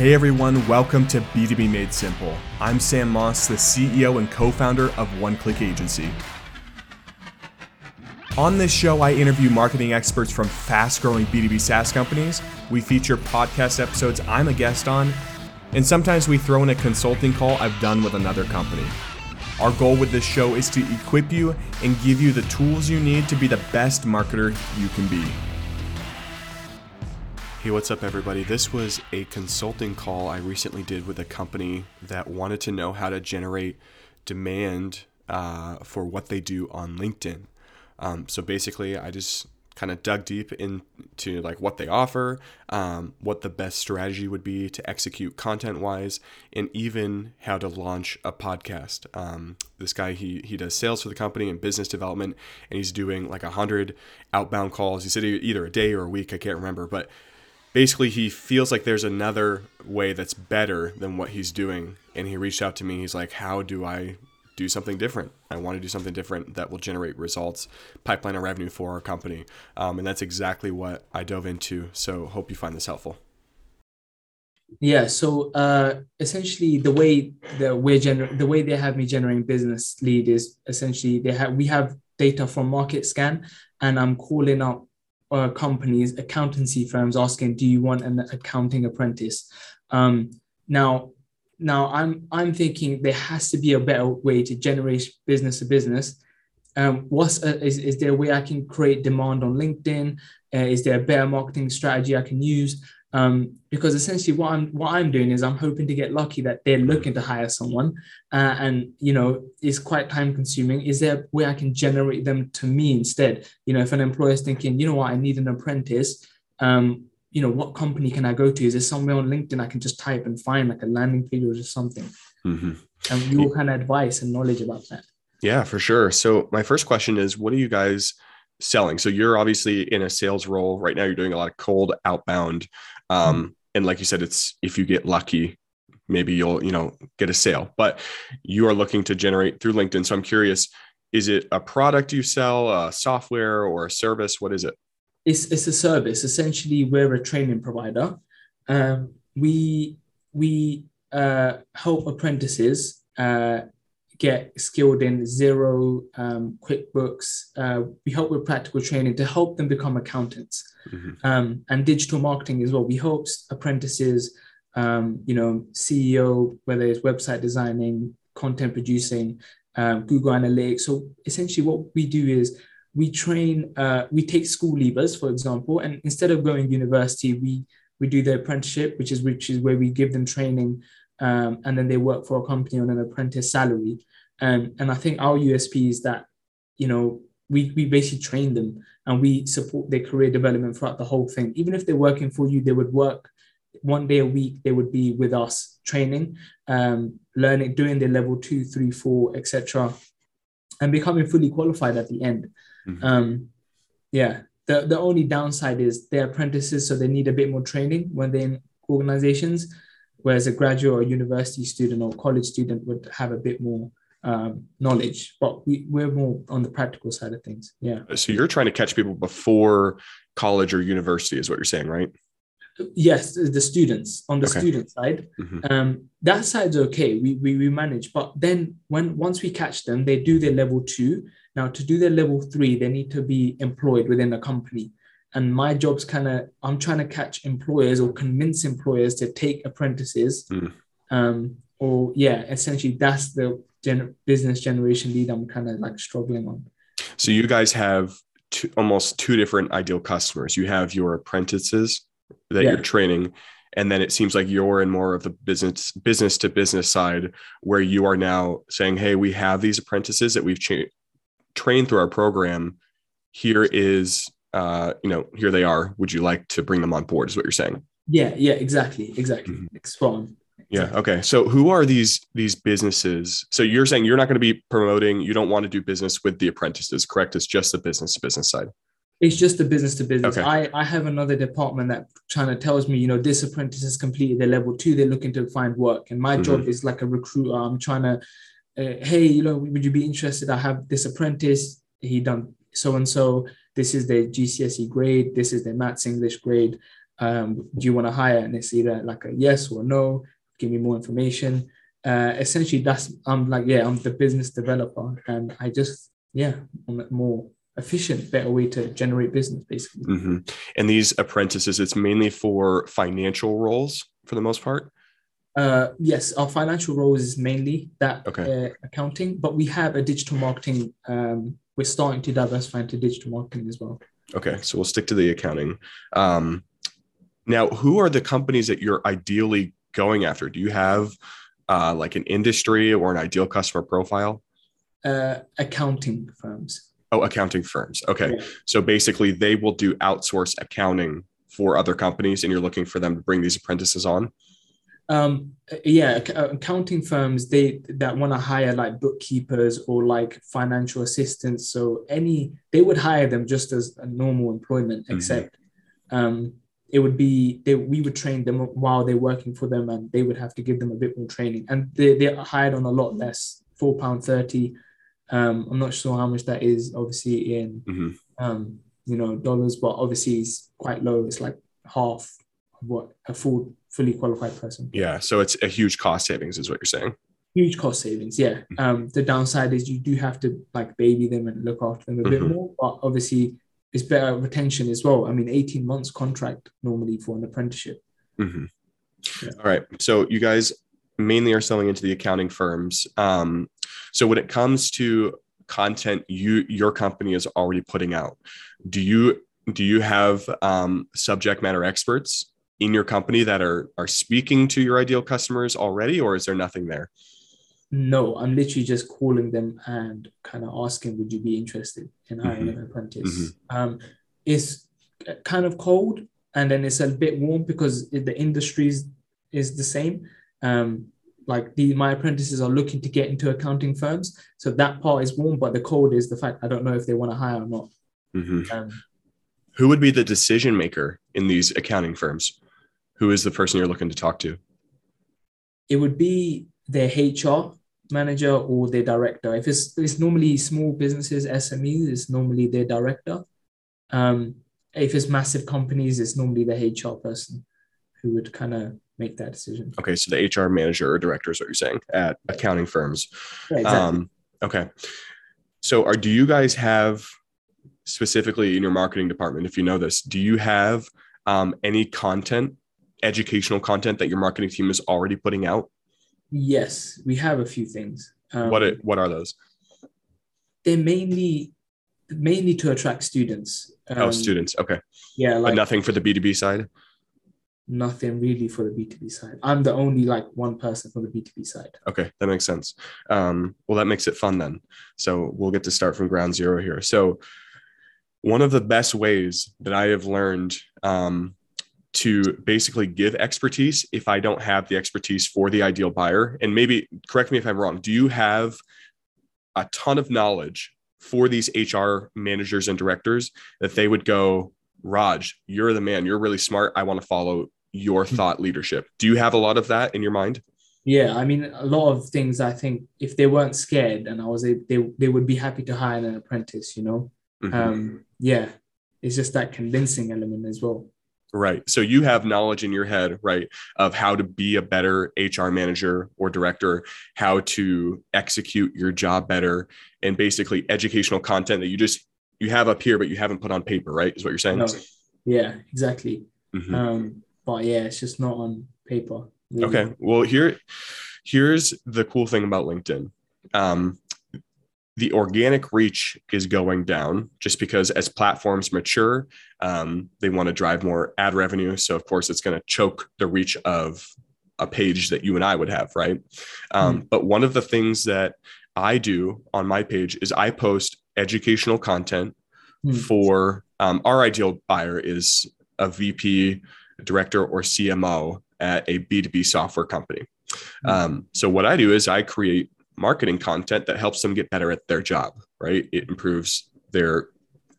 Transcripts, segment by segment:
Hey everyone, welcome to B2B Made Simple. I'm Sam Moss, the CEO and co founder of One Click Agency. On this show, I interview marketing experts from fast growing B2B SaaS companies. We feature podcast episodes I'm a guest on, and sometimes we throw in a consulting call I've done with another company. Our goal with this show is to equip you and give you the tools you need to be the best marketer you can be. Hey, what's up, everybody? This was a consulting call I recently did with a company that wanted to know how to generate demand uh, for what they do on LinkedIn. Um, so basically, I just kind of dug deep into like what they offer, um, what the best strategy would be to execute content wise, and even how to launch a podcast. Um, this guy he he does sales for the company and business development, and he's doing like a hundred outbound calls. He said either a day or a week, I can't remember, but basically he feels like there's another way that's better than what he's doing. And he reached out to me. He's like how do i do something different? I want to do something different that will generate results pipeline and revenue for our company. Um, and that's exactly what i dove into. So hope you find this helpful. Yeah so uh, essentially the way the way gener- the way they have me generating business lead is essentially they have we have data from market scan and i'm calling up uh, companies, accountancy firms asking, "Do you want an accounting apprentice?" Um, now, now I'm I'm thinking there has to be a better way to generate business to business. Um, what's a, is is there a way I can create demand on LinkedIn? Uh, is there a better marketing strategy I can use? Um, because essentially what I'm what I'm doing is I'm hoping to get lucky that they're looking to hire someone, uh, and you know it's quite time consuming. Is there a way I can generate them to me instead? You know, if an employer is thinking, you know what, I need an apprentice, um, you know, what company can I go to? Is there somewhere on LinkedIn I can just type and find like a landing page or something? Mm-hmm. And your kind of advice and knowledge about that. Yeah, for sure. So my first question is, what are you guys? selling so you're obviously in a sales role right now you're doing a lot of cold outbound um, mm-hmm. and like you said, it's if you get lucky, maybe you'll, you know, get a sale, but you are looking to generate through LinkedIn. So I'm curious, is it a product you sell, a software or a service? What is it? It's, it's a service. Essentially, we're a training provider. Um, we we uh, help apprentices uh, get skilled in Xero, um, QuickBooks. Uh, we help with practical training to help them become accountants mm-hmm. um, and digital marketing as well. We help apprentices, um, you know, SEO, whether it's website designing, content producing, um, Google Analytics. So essentially, what we do is we train, uh, we take school leavers, for example, and instead of going university, we we do the apprenticeship, which is which is where we give them training um, and then they work for a company on an apprentice salary. Um, and I think our USP is that, you know, we, we basically train them and we support their career development throughout the whole thing. Even if they're working for you, they would work one day a week, they would be with us training, um, learning, doing their level two, three, four, etc., and becoming fully qualified at the end. Mm-hmm. Um, yeah. The, the only downside is they're apprentices, so they need a bit more training when they're in organizations, whereas a graduate or university student or college student would have a bit more um, knowledge, but we, we're more on the practical side of things. Yeah. So you're trying to catch people before college or university, is what you're saying, right? Yes, the students on the okay. student side. Mm-hmm. Um, that side's okay. We, we we manage, but then when once we catch them, they do their level two. Now to do their level three, they need to be employed within a company. And my job's kind of I'm trying to catch employers or convince employers to take apprentices. Mm. Um, or yeah, essentially that's the gen- business generation lead I'm kind of like struggling on. So you guys have two, almost two different ideal customers. You have your apprentices that yeah. you're training, and then it seems like you're in more of the business business to business side where you are now saying, "Hey, we have these apprentices that we've cha- trained through our program. Here is, uh, you know, here they are. Would you like to bring them on board?" Is what you're saying. Yeah, yeah, exactly, exactly. Mm-hmm. Spot on. Yeah. Okay. So who are these these businesses? So you're saying you're not going to be promoting, you don't want to do business with the apprentices, correct? It's just the business to business side. It's just the business to business. Okay. I, I have another department that trying to tells me, you know, this apprentice has completed their level two, they're looking to find work. And my mm-hmm. job is like a recruiter. I'm trying to, uh, hey, you know, would you be interested? I have this apprentice. He done so and so. This is their GCSE grade. This is their maths English grade um, do you want to hire? And it's either like a yes or no. Give me more information. Uh, essentially, that's I'm like yeah, I'm the business developer, and I just yeah, I'm more efficient, better way to generate business, basically. Mm-hmm. And these apprentices, it's mainly for financial roles for the most part. Uh, yes, our financial roles is mainly that Okay. uh, accounting, but we have a digital marketing. Um, we're starting to diversify into digital marketing as well. Okay, so we'll stick to the accounting. Um, now, who are the companies that you're ideally going after? Do you have uh, like an industry or an ideal customer profile? Uh, accounting firms. Oh, accounting firms. Okay, Yeah. so basically they will do outsource accounting for other companies, and you're looking for them to bring these apprentices on. Um, yeah, uh, accounting firms they that want to hire like bookkeepers or like financial assistants. So any they would hire them just as a normal employment, Mhm. except um, it would be they we would train them while they're working for them, and they would have to give them a bit more training. And they they're hired on a lot less, four pound thirty. Um, I'm not sure how much that is, obviously in Mhm. um, you know dollars, but obviously it's quite low. It's like half of what a full fully qualified person Yeah, so it's a huge cost savings, is what you're saying. huge cost savings yeah um the downside is you do have to like baby them and look after them a bit Mhm. more but obviously it's better retention as well i mean 18 months contract normally for an apprenticeship Mhm. Yeah. All right. So you guys mainly are selling into the accounting firms. Um, so when it comes to content you your company is already putting out, do you do you have um, subject matter experts in your company that are are speaking to your ideal customers already, or is there nothing there? No i'm literally just calling them and kind of asking would you be interested in hiring an apprentice um it's kind of cold and then it's a bit warm because the industry is, is the same um like the my apprentices are looking to get into accounting firms so that part is warm but the cold is the fact i don't know if they want to hire or not Mhm. um, Who would be the decision maker in these accounting firms? Who is the person you're looking to talk to? it would be their hr manager or their director if it's it's normally small businesses smes it's normally their director um if it's massive companies it's normally the hr person who would kind of make that decision Okay, so the HR manager or director is what you're saying at accounting firms. Yeah, exactly. Um, okay. So are do you guys have specifically in your marketing department, if you know this, do you have um, any content, educational content that your marketing team is already putting out? Yes, we have a few things. Um, what it, what are those? they're mainly mainly to attract students. oh, Um, students. Okay. Yeah, but nothing for the B2B side. nothing really for the B two B side. I'm the only like one person for the B two B side. Okay, that makes sense. Um, well, that makes it fun then. So we'll get to start from ground zero here. So one of the best ways that I have learned um, to basically give expertise if I don't have the expertise for the ideal buyer, and maybe correct me if I'm wrong. Do you have a ton of knowledge for these HR managers and directors that they would go, Raj, you're the man. You're really smart. I want to follow your thought leadership. Do you have a lot of that in your mind? Yeah, I mean a lot of things. I think if they weren't scared and I was a, they they would be happy to hire an apprentice. You know, Mhm. um, yeah, it's just that convincing element as well. Right. So you have knowledge in your head, right, of how to be a better HR manager or director, how to execute your job better, and basically educational content that you just you have up here, but you haven't put on paper, right? Is what you're saying? No, yeah, exactly. Mhm. Um, but yeah, it's just not on paper. really. Okay. Well, here, here's the cool thing about LinkedIn. Um, the organic reach is going down just because as platforms mature, um, they want to drive more ad revenue. So of course, it's going to choke the reach of a page that you and I would have, right? Um, But one of the things that I do on my page is I post educational content Hmm. for um, our ideal buyer is a VP, director, or CMO at a B2B software company. Hmm. Um, so what I do is I create marketing content that helps them get better at their job, right? It improves their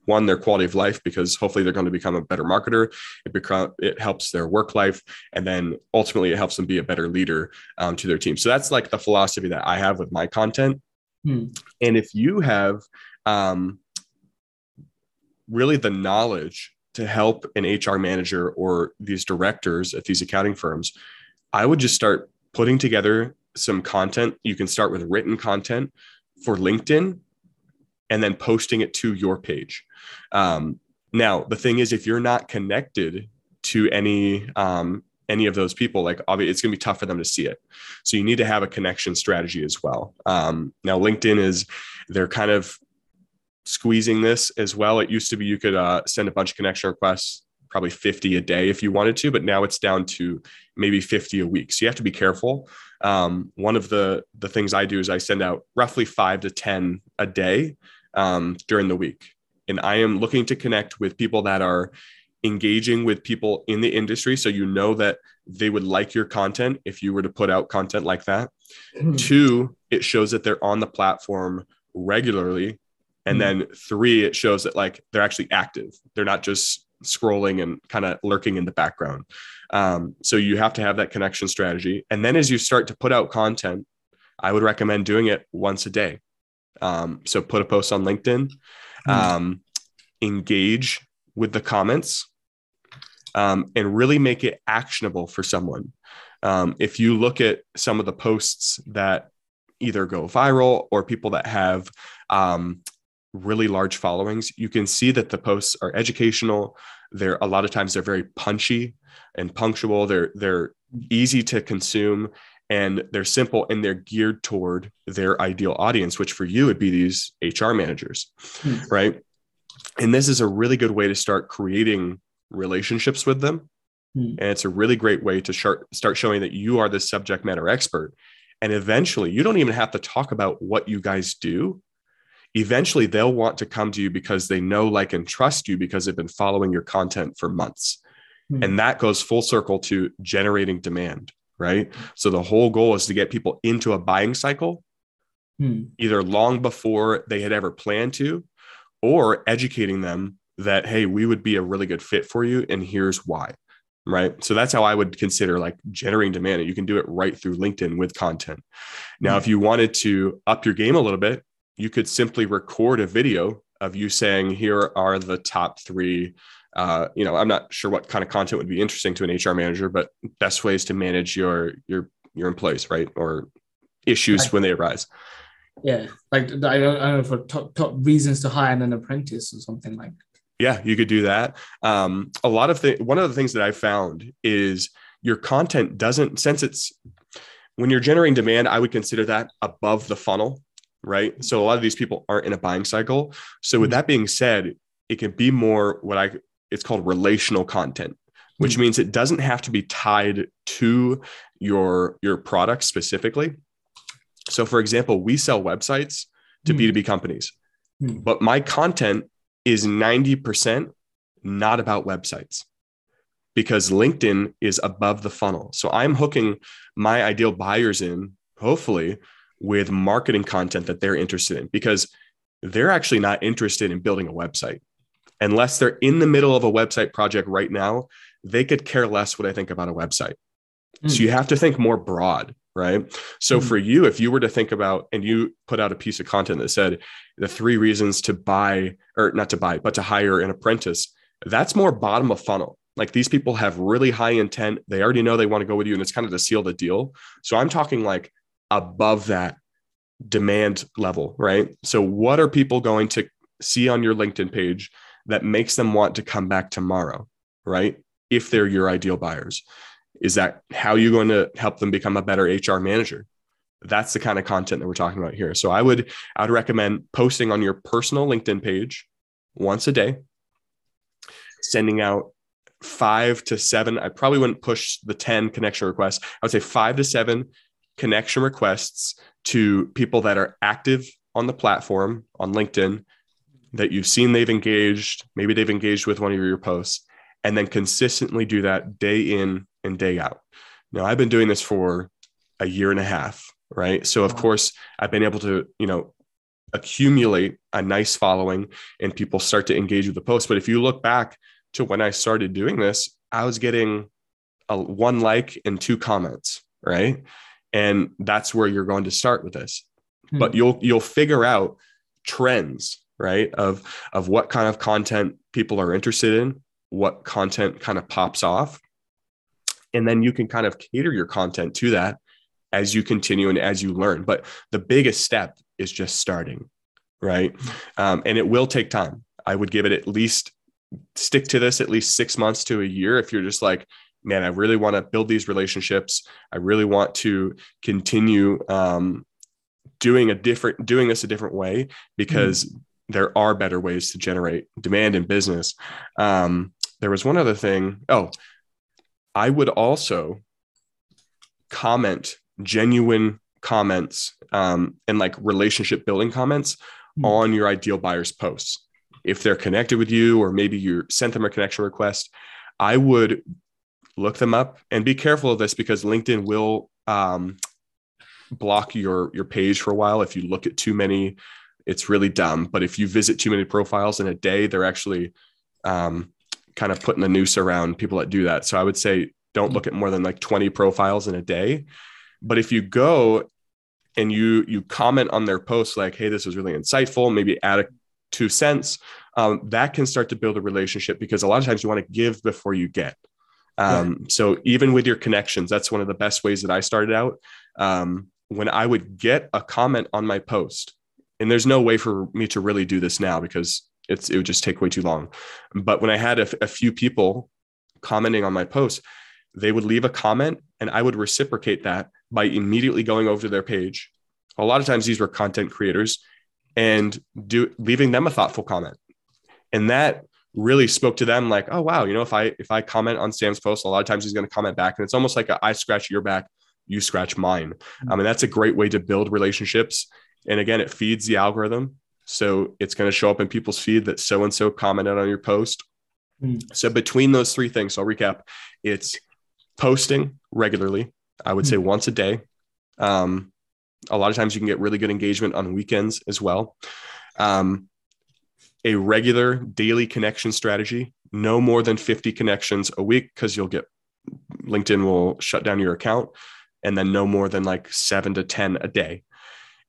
one their quality of life because hopefully they're going to become a better marketer it become it helps their work life and then ultimately it helps them be a better leader um, to their team so that's like the philosophy that i have with my content Hmm. and if you have um, really the knowledge to help an HR manager or these directors at these accounting firms, I would just start putting together some content. You can start with written content for LinkedIn and then posting it to your page. Um, now, the thing is, if you're not connected to any um, any of those people, like obviously it's going to be tough for them to see it. So you need to have a connection strategy as well. Um, now, LinkedIn is they're kind of squeezing this as well. It used to be you could uh, send a bunch of connection requests, probably 50 a day if you wanted to, but now it's down to maybe 50 a week. So you have to be careful. Um, one of the the things I do is I send out roughly five to 10 a day um, during the week, and I am looking to connect with people that are engaging with people in the industry so you know that they would like your content if you were to put out content like that. Mm-hmm. Two, it shows that they're on the platform regularly. And mm-hmm. then three, it shows that like they're actually active. They're not just scrolling and kind of lurking in the background. Um, so you have to have that connection strategy. And then as you start to put out content, I would recommend doing it once a day. Um, so put a post on LinkedIn, mm-hmm. um, engage with the comments um, and really make it actionable for someone. Um, if you look at some of the posts that either go viral or people that have um, really large followings, you can see that the posts are educational. They're a lot of times they're very punchy and punctual. They're they're easy to consume and they're simple and they're geared toward their ideal audience, which for you would be these HR managers, hmm. right? And this is a really good way to start creating relationships with them. Hmm. And it's a really great way to start, start showing that you are the subject matter expert. And eventually, you don't even have to talk about what you guys do. Eventually, they'll want to come to you because they know, like, and trust you because they've been following your content for months. Hmm. And that goes full circle to generating demand, right? So the whole goal is to get people into a buying cycle, hmm. either long before they had ever planned to, or educating them that hey we would be a really good fit for you and here's why right so that's how i would consider like generating demand you can do it right through linkedin with content now if you wanted to up your game a little bit you could simply record a video of you saying here are the top three uh, you know i'm not sure what kind of content would be interesting to an hr manager but best ways to manage your your your employees right? Or issues when they arise. Yeah like i don't, I don't know for top, top reasons to hire an apprentice or something like yeah, you could do that. Um, a lot of the one of the things that I found is your content doesn't since it's when you're generating demand, I would consider that above the funnel, right? So a lot of these people aren't in a buying cycle. So with mm-hmm. that being said, it can be more what I it's called relational content, which mm-hmm. means it doesn't have to be tied to your your product specifically. So for example, we sell websites to mm-hmm. B2B companies. But my content is 90% not about websites because LinkedIn is above the funnel. So I'm hooking my ideal buyers in, hopefully, with marketing content that they're interested in because they're actually not interested in building a website. Unless they're in the middle of a website project right now, they could care less what I think about a website. Mm. So hmm. you have to think more broad right? So mm-hmm. for you, if you were to think about and you put out a piece of content that said the three reasons to buy or not to buy, but to hire an apprentice, that's more bottom of funnel. Like these people have really high intent. They already know they want to go with you, and it's kind of to seal the deal. So I'm talking like above that demand level, right? So what are people going to see on your LinkedIn page that makes them want to come back tomorrow, right? If they're your ideal buyers. Is that how you're going to help them become a better HR manager? That's the kind of content that we're talking about here. So I would I would recommend posting on your personal LinkedIn page once a day, sending out five to seven. I probably wouldn't push the 10 connection requests. I would say five to seven connection requests to people that are active on the platform on LinkedIn that you've seen they've engaged. Maybe they've engaged with one of your posts, and then consistently do that day in and day out. Now, I've been doing this for a year and a half, right? So, of course, I've been able to, you know, accumulate a nice following and people start to engage with the post. But if you look back to when I started doing this, I was getting a one like and two comments, right? And that's where you're going to start with this. Hmm. But you'll you'll figure out trends, right? Of of what kind of content people are interested in what content kind of pops off. And then you can kind of cater your content to that as you continue and as you learn. But the biggest step is just starting, right? Um, and it will take time. I would give it at least stick to this at least six months to a year if you're just like, man, I really want to build these relationships. I really want to continue um, doing a different, doing this a different way because mm-hmm. there are better ways to generate demand in business. Um, there was one other thing. Oh, I would also comment genuine comments um, and like relationship building comments mm-hmm. on your ideal buyer's posts. If they're connected with you, or maybe you sent them a connection request, I would look them up and be careful of this because LinkedIn will um, block your your page for a while if you look at too many. It's really dumb. But if you visit too many profiles in a day, they're actually um, kind of putting a noose around people that do that. So I would say don't look at more than like 20 profiles in a day but if you go and you you comment on their posts like, "Hey, this was really insightful," maybe add a two cents, um, that can start to build a relationship because a lot of times you want to give before you get. Um, yeah. So even with your connections, that's one of the best ways that I started out. Um, when I would get a comment on my post, and there's no way for me to really do this now because it's it would just take way too long. But when I had a, a few people commenting on my post, they would leave a comment and I would reciprocate that by immediately going over to their page. A lot of times these were content creators and do leaving them a thoughtful comment. And that really spoke to them like, oh wow, you know, if I if I comment on Sam's post, a lot of times he's going to comment back. And it's almost like a, I scratch your back, you scratch mine. I mean, that's a great way to build relationships. And again, it feeds the algorithm. So it's going to show up in people's feed that so and so commented on your post. Mm. So between those three things, so I'll recap. It's posting regularly. I would say mm-hmm. once a day. Um, a lot of times you can get really good engagement on weekends as well. Um, a regular daily connection strategy, no more than 50 connections a week because you'll get LinkedIn will shut down your account, and then no more than like seven to 10 a day.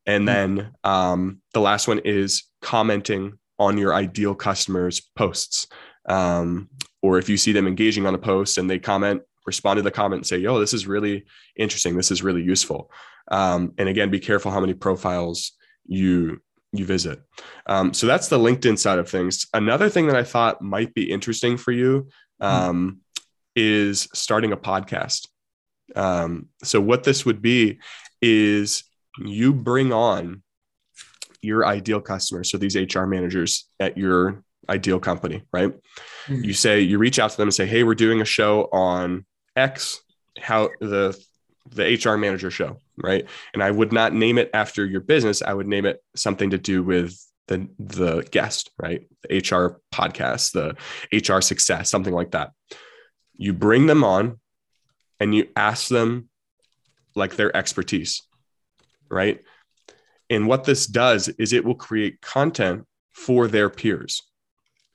And mm-hmm. then um, the last one is commenting on your ideal customers' posts. Um, or if you see them engaging on a post and they comment, respond to the comment and say, yo, this is really interesting. This is really useful. Um, and again, be careful how many profiles you you visit. Um, so that's the LinkedIn side of things. Another thing that I thought might be interesting for you hmm. um, mm is starting a podcast. Um, so what this would be is you bring on your ideal customer. So these HR managers at your ideal company, right? mm You say you reach out to them and say, "Hey, we're doing a show on X how the the HR manager show, right? And I would not name it after your business. I would name it something to do with the the guest, right? The HR podcast, the HR success, something like that. You bring them on and you ask them like their expertise, right? And what this does is it will create content for their peers.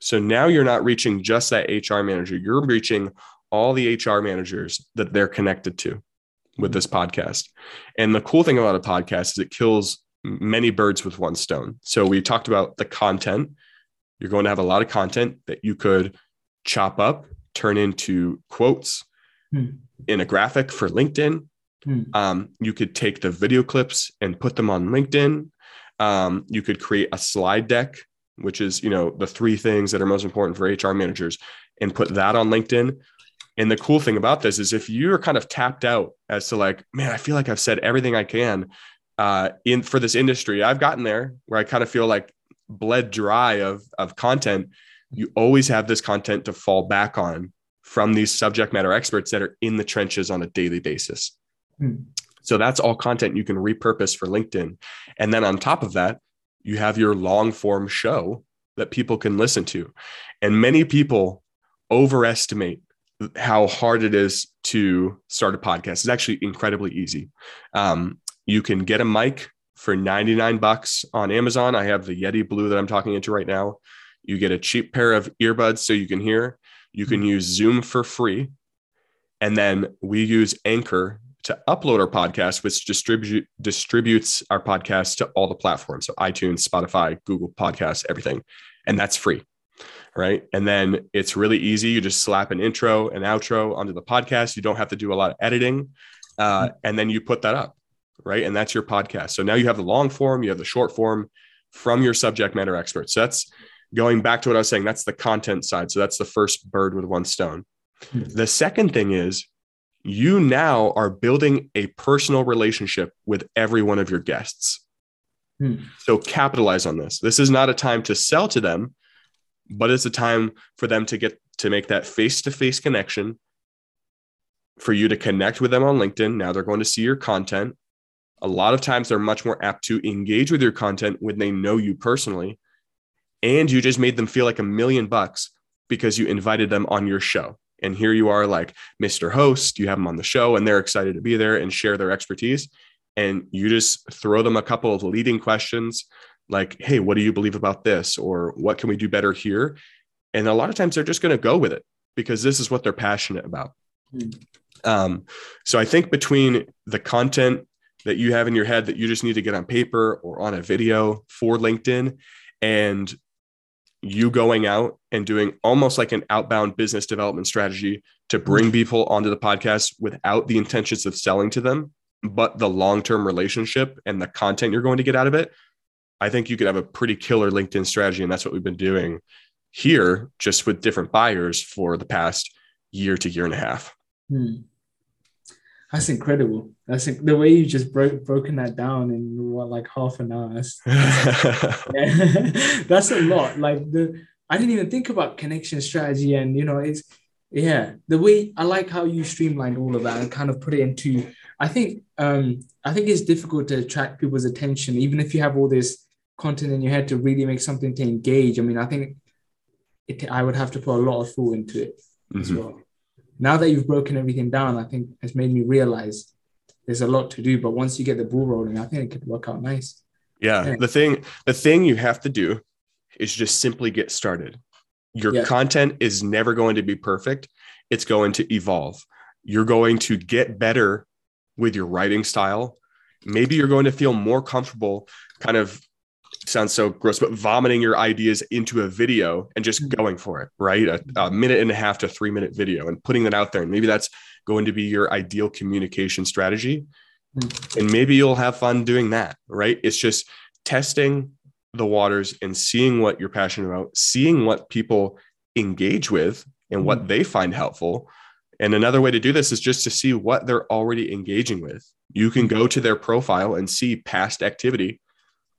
So now you're not reaching just that HR manager, you're reaching all the HR managers that they're connected to with this podcast. And the cool thing about a podcast is it kills many birds with one stone. So we talked about the content. You're going to have a lot of content that you could chop up, turn into quotes hmm. in a graphic for LinkedIn. Hmm. Um, you could take the video clips and put them on LinkedIn. Um, you could create a slide deck, which is you know the three things that are most important for HR managers, and put that on LinkedIn. And the cool thing about this is if you're kind of tapped out as to like, man, I feel like I've said everything I can uh, in for this industry. I've gotten there where I kind of feel like bled dry of of content. You always have this content to fall back on from these subject matter experts that are in the trenches on a daily basis. Hmm. So that's all content you can repurpose for LinkedIn. And then on top of that, you have your long form show that people can listen to. And many people overestimate how hard it is to start a podcast. It's actually incredibly easy. Um, you can get a mic for 99 bucks on Amazon. I have the Yeti Blue that I'm talking into right now. You get a cheap pair of earbuds so you can hear. You can use Zoom for free. And then we use Anchor to upload our podcast, which distribute distributes our podcast to all the platforms. So iTunes, Spotify, Google Podcasts, everything. And that's free right? And then it's really easy. You just slap an intro and outro onto the podcast. You don't have to do a lot of editing. Uh, and then you put that up, right? And that's your podcast. So now you have the long form, you have the short form from your subject matter experts. So that's going back to what I was saying. That's the content side. So that's the first bird with one stone. Mm-hmm. The second thing is you now are building a personal relationship with every one of your guests. Hmm. So capitalize on this. This is not a time to sell to them, but it's a time for them to get to make that face to face connection, for you to connect with them on LinkedIn. Now they're going to see your content. A lot of times they're much more apt to engage with your content when they know you personally. And you just made them feel like a million bucks because you invited them on your show. And here you are, like Mr. Host, you have them on the show and they're excited to be there and share their expertise. And you just throw them a couple of leading questions like, hey, what do you believe about this? Or what can we do better here? And a lot of times they're just going to go with it because this is what they're passionate about. Mm. Um, so I think between the content that you have in your head that you just need to get on paper or on a video for LinkedIn and you going out and doing almost like an outbound business development strategy to bring mm-hmm. people onto the podcast without the intentions of selling to them, but the long term relationship and the content you're going to get out of it, I think you could have a pretty killer LinkedIn strategy. And that's what we've been doing here, just with different buyers for the past year to year and a half. Hmm. That's incredible. That's the way you just broke broken that down in what like half an hour. That's, that's, that's a lot. Like the I didn't even think about connection strategy, and you know, it's yeah, the way I like how you streamlined all of that and kind of put it into. I think um I think it's difficult to attract people's attention, even if you have all this content in your head to really make something to engage. I mean, I think it, I would have to put a lot of thought into it mm-hmm. as well now that you've broken everything down, I think it's made me realize there's a lot to do. But once you get the ball rolling, I think it could work out nice. Yeah. yeah. The thing, the thing you have to do is just simply get started. Your yeah. content is never going to be perfect. It's going to evolve. You're going to get better with your writing style. Maybe you're going to feel more comfortable kind of sounds so gross, but vomiting your ideas into a video and just mm-hmm. going for it, right? A, a, minute and a half to three minute video and putting that out there. And maybe that's going to be your ideal communication strategy. Mm-hmm. And maybe you'll have fun doing that, right? It's just testing the waters and seeing what you're passionate about, seeing what people engage with and what they find helpful. And another way to do this is just to see what they're already engaging with. You can go to their profile and see past activity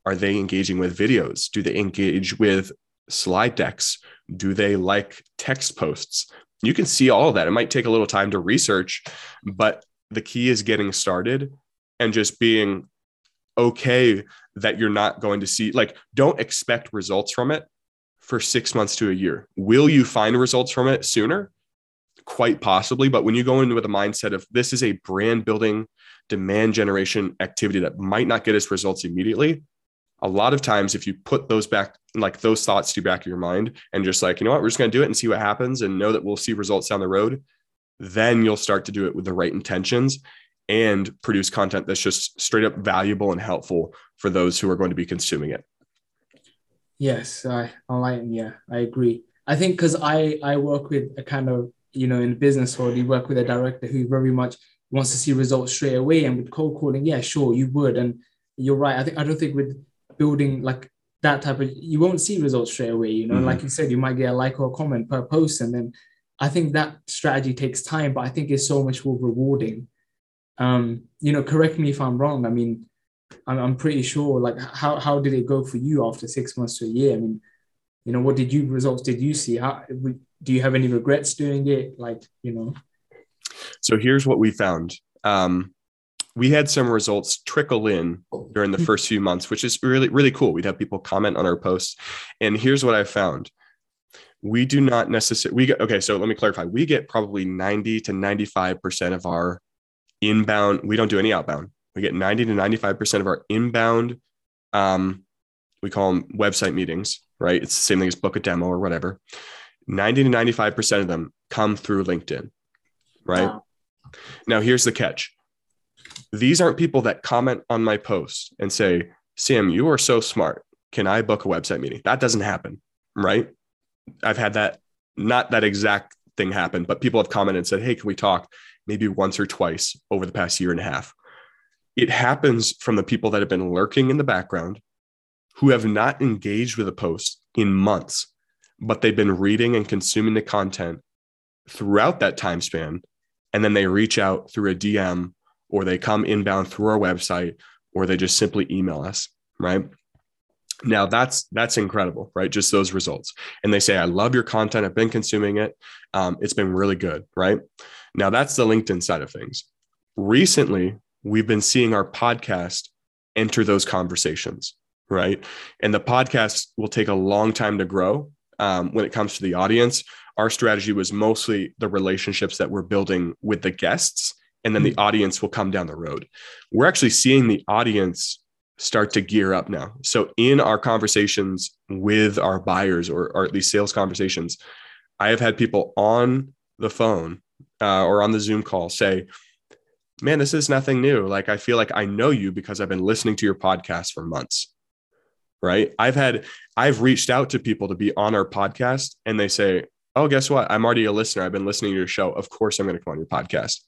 are they engaging with videos? Do they engage with slide decks? Do they like text posts? You can see all of that. It might take a little time to research, but the key is getting started and just being okay that you're not going to see, like, don't expect results from it for six months to a year. Will you find results from it sooner? Quite possibly. But when you go in with a mindset of this is a brand building, demand generation activity that might not get us results immediately, a lot of times if you put those back like those thoughts to back of your mind and just like you know what? We're just going to do it and see what happens and know that we'll see results down the road then you'll start to do it with the right intentions and produce content that's just straight up valuable and helpful for those who are going to be consuming it. Yes i i yeah i agree. I think because i i work with a kind of you know in business world you work with a director who very much wants to see results straight away and with cold calling yeah sure you would and you're right. I think i don't think with building like that type of you won't see results straight away you know? Mm-hmm. like you said you might get a like or a comment per post and then i think that strategy takes time but i think it's so much more rewarding. Um you know correct me if i'm wrong i mean i'm, I'm pretty sure like how, how did it go for you after six months to a year? I mean you know what did you results did you see? How do you have any regrets doing it? Like you know? So here's what we found. Um we had some results trickle in during the hmm. first few months, which is really, really cool. We'd have people comment on our posts. And here's what I found. We do not necessarily, we get, okay, so let me clarify. We get probably 90 to 95% of our inbound, we don't do any outbound. We get 90 to 95% of our inbound, um, we call them website meetings, right? It's the same thing as book a demo or whatever. 90 to 95% of them come through LinkedIn, right? Wow. Now, here's the catch these aren't people that comment on my post and say, Sam, you are so smart. Can I book a website meeting? That doesn't happen, right? I've had that, not that exact thing happen, but people have commented and said, Hey, can we talk maybe once or twice over the past year and a half? It happens from the people that have been lurking in the background who have not engaged with a post in months, but they've been reading and consuming the content throughout that time span. And then they reach out through a DM or they come inbound through our website or they just simply email us, right? Now that's that's incredible, right? Just those results, and they say, "I love your content. I've been consuming it. Um, it's been really good." Right now, that's the LinkedIn side of things. Recently, we've been seeing our podcast enter those conversations, right? And the podcast will take a long time to grow um, when it comes to the audience. Our strategy was mostly the relationships that we're building with the guests, and then the hmm. audience will come down the road. We're actually seeing the audience start to gear up now. So in our conversations with our buyers or, or at least sales conversations, I have had people on the phone uh, or on the Zoom call say, man, this is nothing new. Like, I feel like I know you because I've been listening to your podcast for months. Right. I've had, I've reached out to people to be on our podcast and they say, oh, guess what? I'm already a listener. I've been listening to your show. Of course, I'm going to come on your podcast.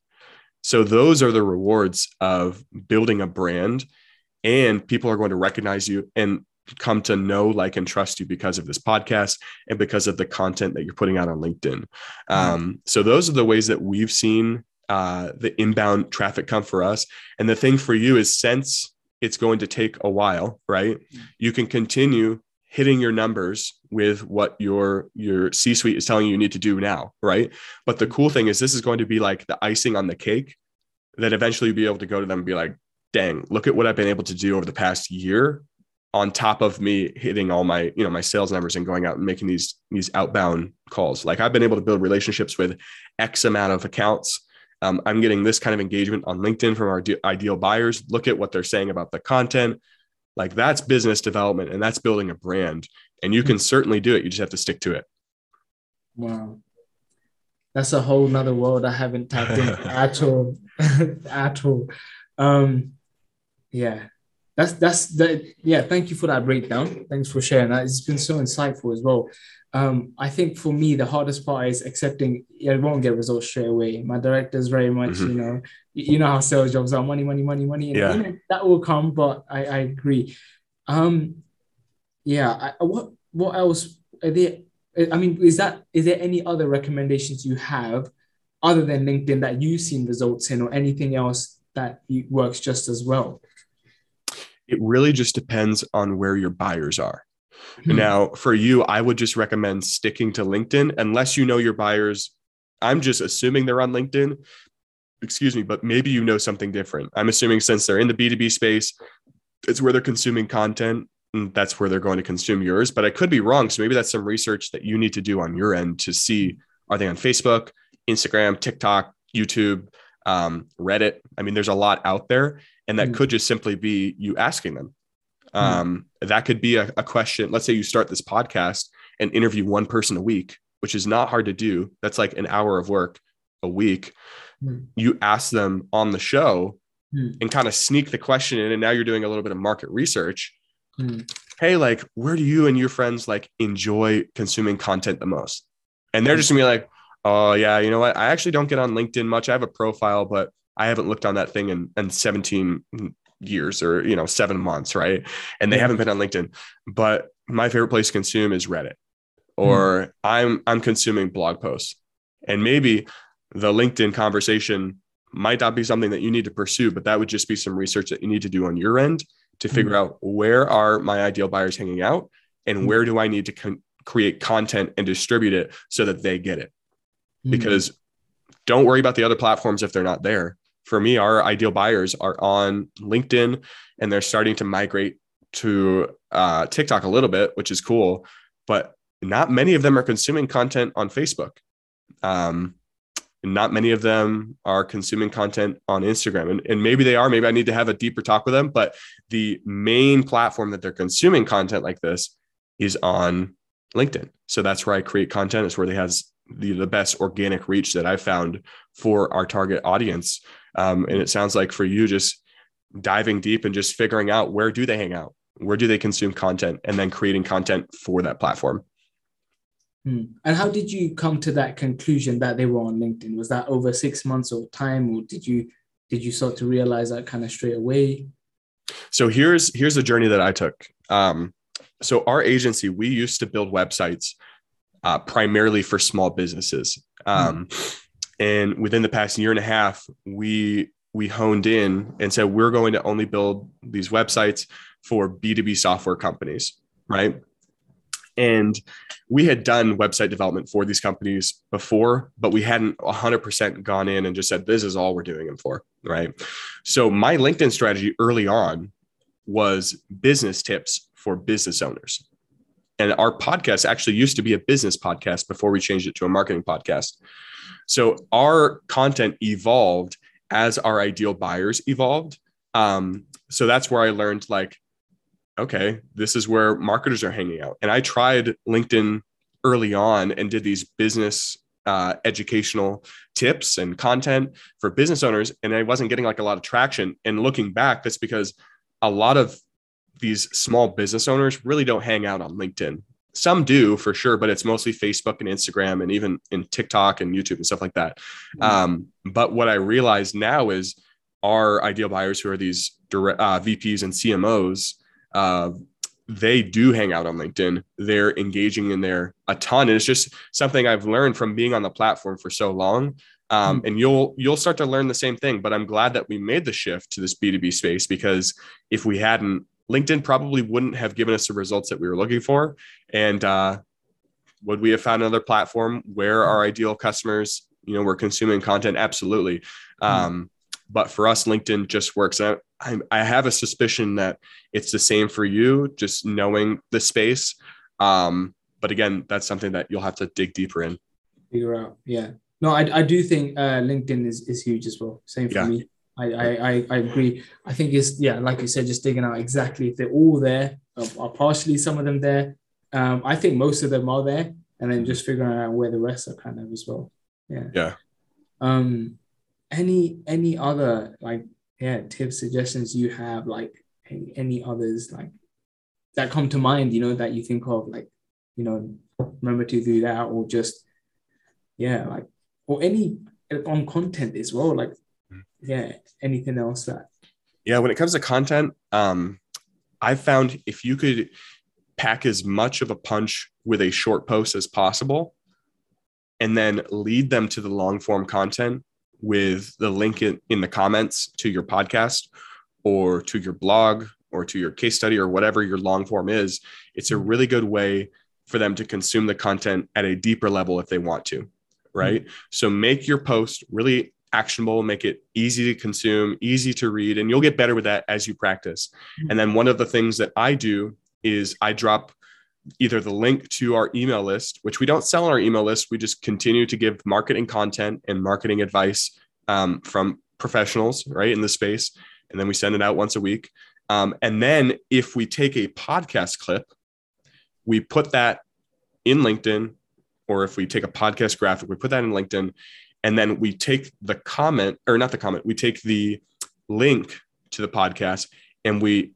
So, those are the rewards of building a brand and people are going to recognize you and come to know like and trust you because of this podcast and because of the content that you're putting out on linkedin mm-hmm. um, so those are the ways that we've seen uh, the inbound traffic come for us and the thing for you is since it's going to take a while right mm-hmm. you can continue hitting your numbers with what your your c suite is telling you you need to do now right but the cool thing is this is going to be like the icing on the cake that eventually you'll be able to go to them and be like dang, look at what I've been able to do over the past year on top of me hitting all my, you know, my sales numbers and going out and making these, these outbound calls. Like I've been able to build relationships with X amount of accounts. Um, I'm getting this kind of engagement on LinkedIn from our ideal buyers. Look at what they're saying about the content. Like that's business development and that's building a brand. And you can certainly do it. You just have to stick to it. Wow. That's a whole nother world I haven't tapped into at all. at all. Um, yeah, that's that's that. Yeah, thank you for that breakdown. Thanks for sharing that. It's been so insightful as well. Um, I think for me, the hardest part is accepting I won't get results straight away. My director is very much, mm-hmm. you know, you know how sales jobs are money, money, money, money. And, yeah. You know, that will come, but I, I agree. Um, yeah. I, what what else are there? I mean, is that is there any other recommendations you have other than LinkedIn that you've seen results in, or anything else that works just as well? It really just depends on where your buyers are. Hmm. Now, for you, I would just recommend sticking to LinkedIn unless you know your buyers. I'm just assuming they're on LinkedIn. Excuse me, but maybe you know something different. I'm assuming since they're in the B2B space, it's where they're consuming content and that's where they're going to consume yours. But I could be wrong. So maybe that's some research that you need to do on your end to see are they on Facebook, Instagram, TikTok, YouTube, um, Reddit. I mean, there's a lot out there, and that mm. could just simply be you asking them. Hmm. Um, mm. That could be a, a question. Let's say you start this podcast and interview one person a week, which is not hard to do. That's like an hour of work a week. Mm. You ask them on the show mm. and kind of sneak the question in, and now you're doing a little bit of market research. Mm. Hey, like, where do you and your friends like enjoy consuming content the most? And they're just gonna be like, oh yeah, you know what? I actually don't get on LinkedIn much. I have a profile, but I haven't looked on that thing in, in 17 years or you know seven months, right? And they haven't been on LinkedIn. But my favorite place to consume is Reddit, or mm. I'm I'm consuming blog posts, and maybe the LinkedIn conversation might not be something that you need to pursue, but that would just be some research that you need to do on your end to hmm. figure mm. out where are my ideal buyers hanging out and mm. where do I need to con- create content and distribute it so that they get it mm-hmm. because don't worry about the other platforms if they're not there. For me, our ideal buyers are on LinkedIn and they're starting to migrate to uh, TikTok a little bit, which is cool, but not many of them are consuming content on Facebook. Um, not many of them are consuming content on Instagram. And, and maybe they are, maybe I need to have a deeper talk with them. But the main platform that they're consuming content like this is on LinkedIn. So that's where I create content. It's where they has the, the best organic reach that I've found for our target audience. Um, and it sounds like for you, just diving deep and just figuring out where do they hang out? Where do they consume content? And then creating content for that platform. Hmm. And how did you come to that conclusion that they were on LinkedIn? Was that over six months of time, or did you did you start to realize that kind of straight away? So here's here's the journey that I took. Um, so our agency, we used to build websites uh, primarily for small businesses. Um, mm. And within the past year and a half, we we honed in and said we're going to only build these websites for B2B software companies, right? And we had done website development for these companies before, but we hadn't 100% gone in and just said, this is all we're doing them for. Right. So my LinkedIn strategy early on was business tips for business owners. And our podcast actually used to be a business podcast before we changed it to a marketing podcast. So our content evolved as our ideal buyers evolved. Um, so that's where I learned like, okay, this is where marketers are hanging out. And I tried LinkedIn early on and did these business uh, educational tips and content for business owners. And I wasn't getting like a lot of traction. And looking back, that's because a lot of these small business owners really don't hang out on LinkedIn. Some do for sure, but it's mostly Facebook and Instagram and even in TikTok and YouTube and stuff like that. Mm-hmm. Um, but what I realize now is our ideal buyers who are these direct, uh, VPs and CMOs, uh, they do hang out on LinkedIn. They're engaging in there a ton, and it's just something I've learned from being on the platform for so long. Um, mm-hmm. And you'll you'll start to learn the same thing. But I'm glad that we made the shift to this B2B space because if we hadn't, LinkedIn probably wouldn't have given us the results that we were looking for. And uh, would we have found another platform where our ideal customers, you know, were consuming content? Absolutely. Mm-hmm. Um, but for us, LinkedIn just works. I, I have a suspicion that it's the same for you, just knowing the space. Um, but again, that's something that you'll have to dig deeper in. Figure out. Yeah. No, I, I do think uh, LinkedIn is, is huge as well. Same for yeah. me. I, I, I agree. I think it's yeah, like you said, just digging out exactly if they're all there, are partially some of them there. Um, I think most of them are there, and then just figuring out where the rest are kind of as well. Yeah. Yeah. Um, any any other like yeah tips suggestions you have like any, any others like that come to mind? You know that you think of like you know remember to do that or just yeah like or any on content as well like yeah anything else that yeah when it comes to content um i found if you could pack as much of a punch with a short post as possible and then lead them to the long form content with the link in, in the comments to your podcast or to your blog or to your case study or whatever your long form is it's a really good way for them to consume the content at a deeper level if they want to right mm-hmm. so make your post really actionable, make it easy to consume, easy to read, and you'll get better with that as you practice. Mm-hmm. And then one of the things that I do is I drop either the link to our email list, which we don't sell on our email list. We just continue to give marketing content and marketing advice um, from professionals, right, in the space. And then we send it out once a week. Um, and then if we take a podcast clip, we put that in LinkedIn, or if we take a podcast graphic, we put that in LinkedIn and then we take the comment or not the comment we take the link to the podcast and we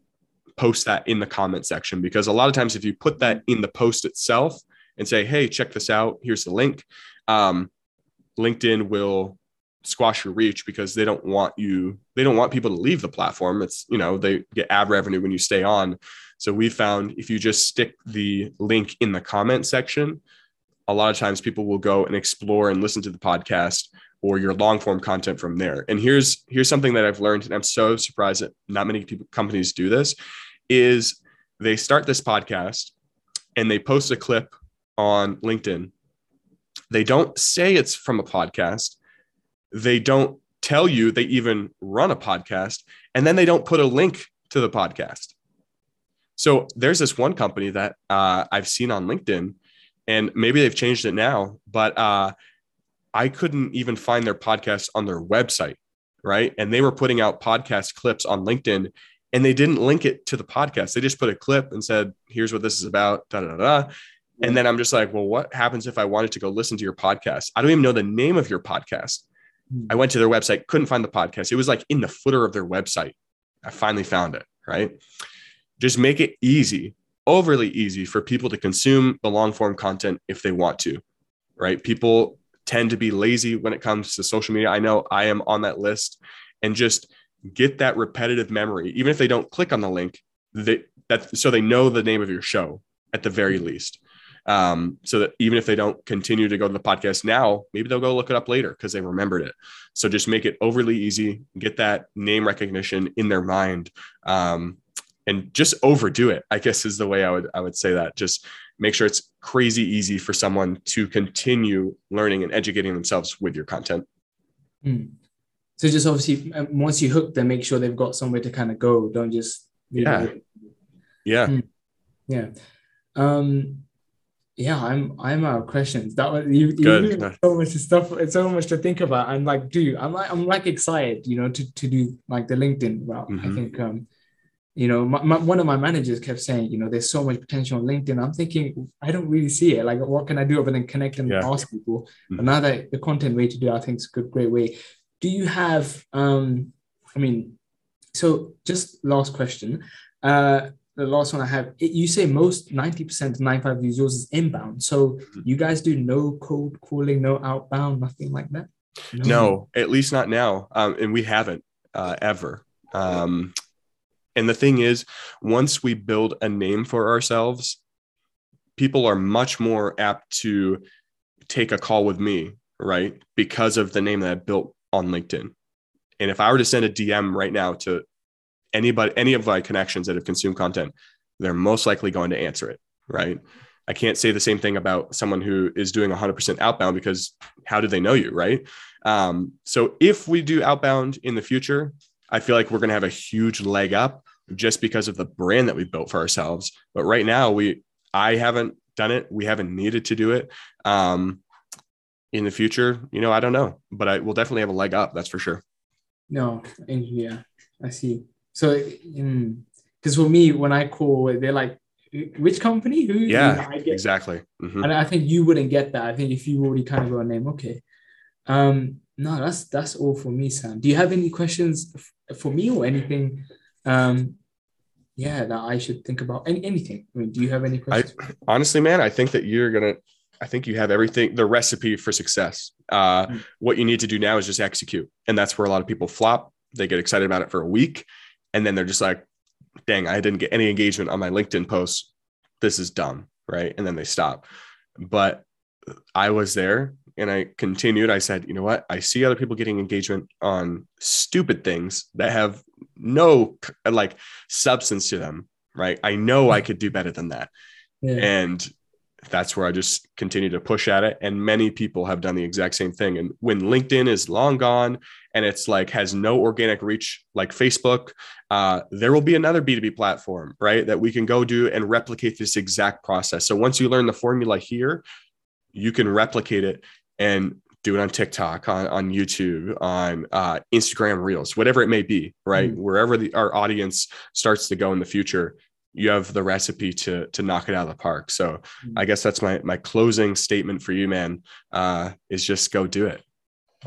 post that in the comment section. Because a lot of times if you put that in the post itself and say hey check this out. Here's the link um, linkedin will squash your reach because they don't want you they don't want people to leave the platform. It's you know they get ad revenue when you stay on. So we found if you just stick the link in the comment section a lot of times people will go and explore and listen to the podcast or your long form content from there. And here's here's something that I've learned, and I'm so surprised that not many people, companies do this, is they start this podcast and they post a clip on LinkedIn. They don't say it's from a podcast. They don't tell you they even run a podcast, and then they don't put a link to the podcast. So there's this one company that uh, I've seen on LinkedIn and maybe they've changed it now, but uh, I couldn't even find their podcast on their website, right? And they were putting out podcast clips on LinkedIn, and they didn't link it to the podcast. They just put a clip and said, "Here's what this is about." Da da da. And then I'm just like, well, what happens if I wanted to go listen to your podcast? I don't even know the name of your podcast. Hmm. I went to their website, couldn't find the podcast. It was like in the footer of their website. I finally found it, right? Just make it easy overly easy for people to consume the long form content if they want to, right? People tend to be lazy when it comes to social media. I know I am on that list and just get that repetitive memory, even if they don't click on the link, they, that so they know the name of your show at the very least. Um, so that even if they don't continue to go to the podcast now, maybe they'll go look it up later because they remembered it. So just make it overly easy, get that name recognition in their mind, um, and just overdo it. I guess is the way I would I would say that. Just make sure it's crazy easy for someone to continue learning and educating themselves with your content. Mm. So just obviously um, once you hook them, make sure they've got somewhere to kind of go. Don't just yeah, yeah, mm. yeah. Um, yeah, I'm I'm out of questions. That was you, you so much stuff. It's so much to think about. I'm like, dude, I'm like I'm like excited, you know, to to do like the LinkedIn route. Mm-hmm. I think um, you know, my, my, one of my managers kept saying, you know, there's so much potential on LinkedIn. I'm thinking, I don't really see it. Like, what can I do other than connect and yeah. ask people? Mm-hmm. But now that the content way to do, it, I think it's a good, great way. Do you have, um, I mean, so just last question. Uh, the last one I have, it, you say most 90% to 95 of yours is inbound. So mm-hmm. you guys do no cold calling, no outbound, nothing like that? No, no at least not now. Um, and we haven't uh, ever. Um, and the thing is, once we build a name for ourselves, people are much more apt to take a call with me, right? Because of the name that I built on LinkedIn. And if I were to send a DM right now to anybody, any of my connections that have consumed content, they're most likely going to answer it, right? I can't say the same thing about someone who is doing 100% outbound because how do they know you, right? Um, so if we do outbound in the future, I feel like we're going to have a huge leg up just because of the brand that we built for ourselves. But right now, we I haven't done it. We haven't needed to do it. Um, in the future, you know, I don't know, but I will definitely have a leg up. That's for sure. No, yeah, I see. So, because for me, when I call, they're like, which company? Who? Yeah, exactly. Mm-hmm. And I think you wouldn't get that. I think if you already kind of got a name, okay. Um, no, that's that's all for me, Sam. Do you have any questions f- for me or anything? Um, yeah, that I should think about any, anything. I mean, do you have any questions? I, honestly, man, I think that you're gonna. I think you have everything, the recipe for success. Uh, mm-hmm. What you need to do now is just execute, and that's where a lot of people flop. They get excited about it for a week, and then they're just like, dang, I didn't get any engagement on my LinkedIn posts. This is dumb. Right. And then they stop. But I was there and I continued. I said, you know what? I see other people getting engagement on stupid things that have no like substance to them. Right. I know I could do better than that. Yeah. And that's where I just continue to push at it. And many people have done the exact same thing. And when LinkedIn is long gone and it's like has no organic reach like Facebook, uh, there will be another B2B platform, right? That we can go do and replicate this exact process. So once you learn the formula here, you can replicate it and do it on TikTok, on, on YouTube, on uh, Instagram Reels, whatever it may be, right? Mm-hmm. Wherever the, our audience starts to go in the future, you have the recipe to to knock it out of the park. So mm-hmm. I guess that's my my closing statement for you, man. Uh, is just go do it.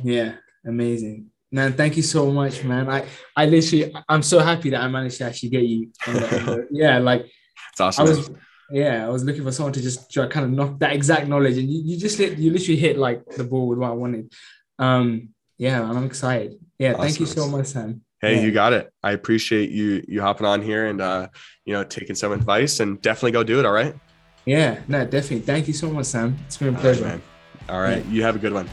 Yeah, amazing. Man, thank you so much, man. I I literally I'm so happy that I managed to actually get you. The, the, yeah, like it's awesome. I was yeah, I was looking for someone to just try, kind of knock that exact knowledge, and you, you just hit, you literally hit like the ball with what I wanted. Um, yeah, I'm excited. Yeah, awesome. thank you so much, Sam. Hey, yeah. you got it. I appreciate you you hopping on here and uh, you know taking some advice and definitely go do it. All right. Yeah, no, definitely. Thank you so much, Sam. It's been a pleasure. All right, all right. Yeah. You have a good one.